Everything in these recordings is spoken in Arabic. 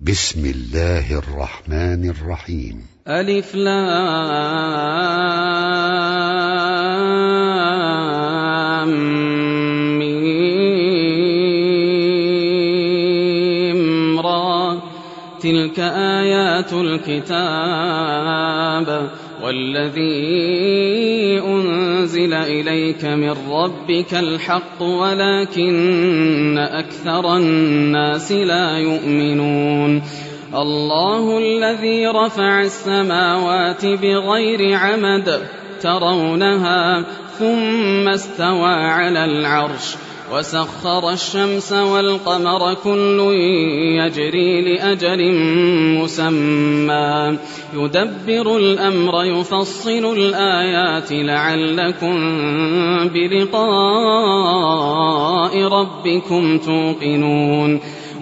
بسم الله الرحمن الرحيم. ألف لام را. تلك آيات الكتاب والذي أنزل إليك من ربك الحق ولكن أكثر الناس لا يؤمنون. الله الذي رفع السماوات بغير عمد ترونها ثم استوى على العرش. وسخر الشمس والقمر كل يجري لأجل مسمى. يدبر الأمر يفصل الآيات لعلكم بلقاء ربكم توقنون.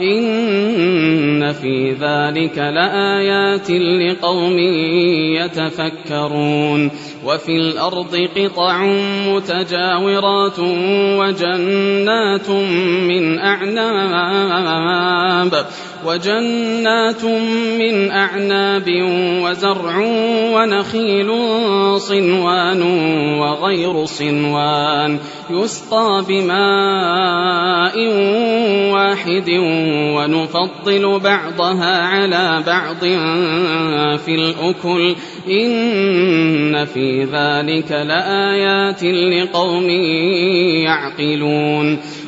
إن في ذلك لآيات لقوم يتفكرون وفي الأرض قطع متجاورات وجنات من أعناب وجنات من أعناب وزرع ونخيل صنوان وغير صنوان يسقى بماء واحد ونفضل بعضها على بعض في الأكل. إن في ذلك لآيات لقوم يعقلون.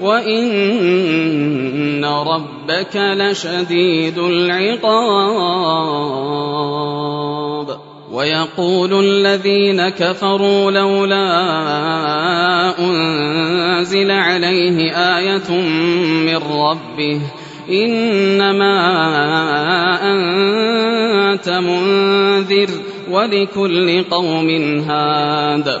وإن ربك لشديد العقاب ويقول الذين كفروا لولا أنزل عليه آية من ربه إنما أنت منذر ولكل قوم هاد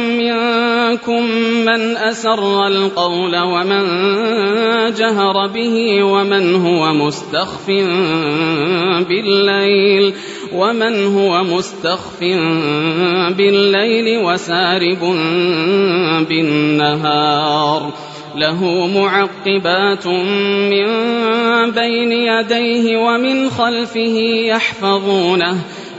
منكم من أسر القول ومن جهر به ومن هو مستخف بالليل ومن هو مستخف بالليل وسارب بالنهار له معقبات من بين يديه ومن خلفه يحفظونه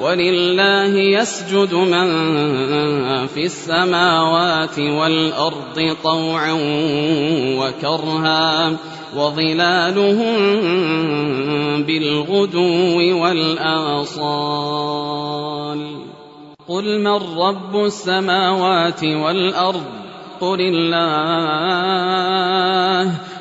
ولله يسجد من في السماوات والأرض طوعا وكرها وظلالهم بالغدو والآصال قل من رب السماوات والأرض قل الله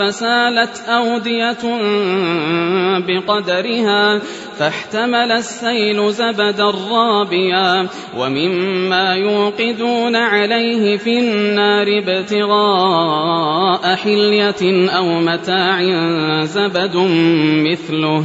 فسالت أودية بقدرها فاحتمل السيل زبدا رابيا ومما يوقدون عليه في النار ابتغاء حلية أو متاع زبد مثله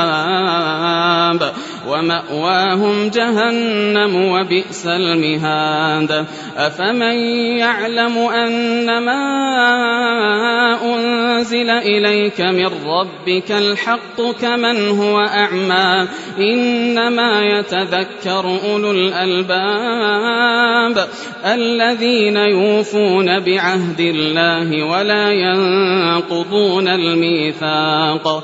ومأواهم جهنم وبئس المهاد. أفمن يعلم أن ما أنزل إليك من ربك الحق كمن هو أعمى؟ إنما يتذكر أولو الألباب الذين يوفون بعهد الله ولا ينقضون الميثاق.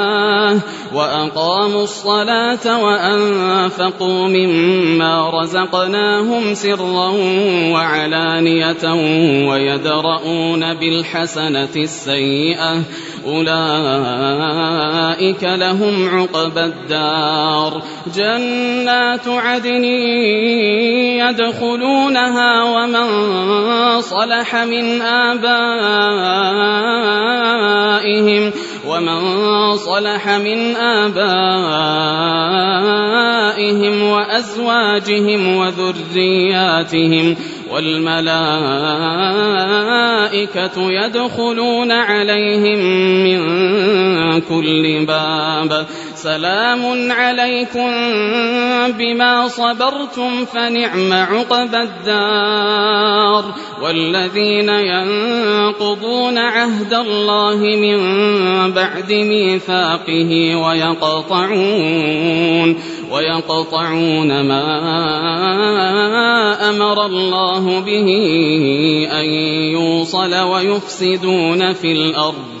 وأقاموا الصلاة وأنفقوا مما رزقناهم سرا وعلانية ويدرؤون بالحسنة السيئة أولئك لهم عقبى الدار. جنات عدن يدخلونها ومن صلح من آبائهم ومن صلح من آبائهم وأزواجهم وذرياتهم والملائكة يدخلون عليهم من كل باب. سلام عليكم بما صبرتم فنعم عقبى الدار. والذين ينقضون عهد الله من بعد ميثاقه ويقطعون. ويقطعون ما أمر الله به أن يوصل ويفسدون في الأرض.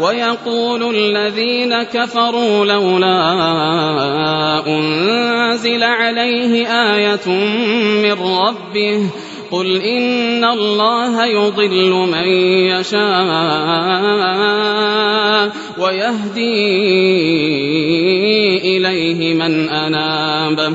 ويقول الذين كفروا لولا أنزل عليه آية من ربه قل إن الله يضل من يشاء ويهدي إليه من أناب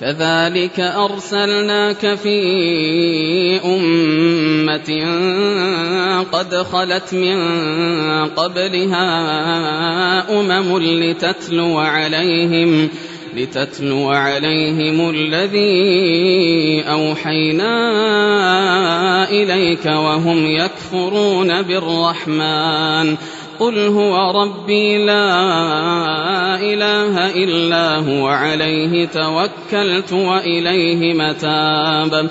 كذلك أرسلناك في أمة قد خلت من قبلها أمم لتتلو عليهم لتتلو عليهم الذي أوحينا إليك وهم يكفرون بالرحمن قل هو ربي لا إله إلا هو عليه توكلت وإليه متاب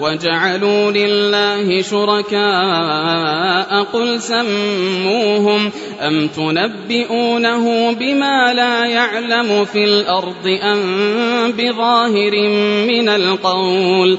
وجعلوا لله شركاء قل سموهم أم تنبئونه بما لا يعلم في الأرض أم بظاهر من القول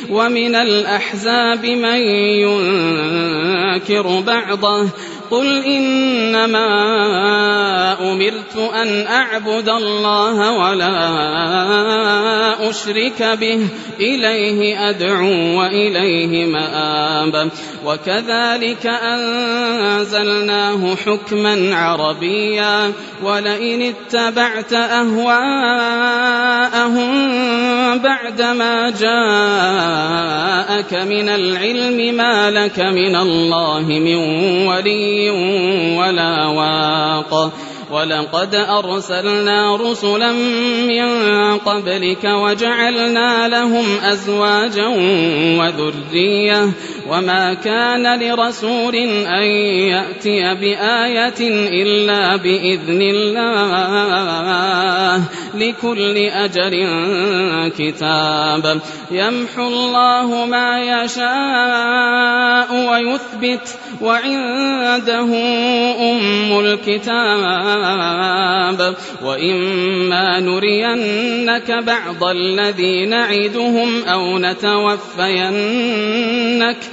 ومن الأحزاب من ينكر بعضه قل إنما أمرت أن أعبد الله ولا أشرك به إليه أدعو وإليه مآب وكذلك أنزلناه حكما عربيا ولئن اتبعت أهواءهم بعدما جاءك من العلم ما لك من الله من ولي ولا واق. ولقد أرسلنا رسلا من قبلك وجعلنا لهم أزواجا وذرية وما كان لرسول أن يأتي بآية إلا بإذن الله لكل أجل كتاب يمحو الله ما يشاء ويثبت وعنده أم الكتاب وإما نرينك بعض الذي نعدهم أو نتوفينك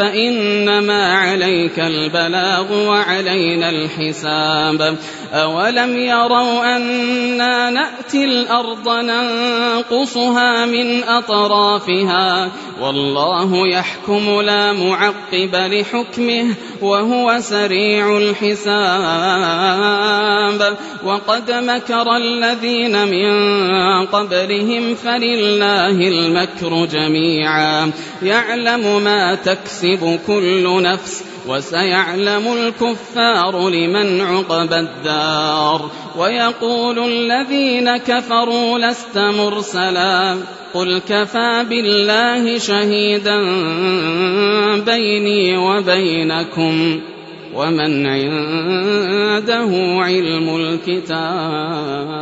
فإنما عليك البلاغ وعلينا الحساب. أولم يروا أنا نأتي الأرض ننقصها من أطرافها؟ والله يحكم لا معقب لحكمه وهو سريع الحساب. وقد مكر الذين من قبلهم فلله المكر جميعا. يعلم ما تكسب كل نفس وسيعلم الكفار لمن عقب الدار ويقول الذين كفروا لست مرسلا قل كفى بالله شهيدا بيني وبينكم ومن عنده علم الكتاب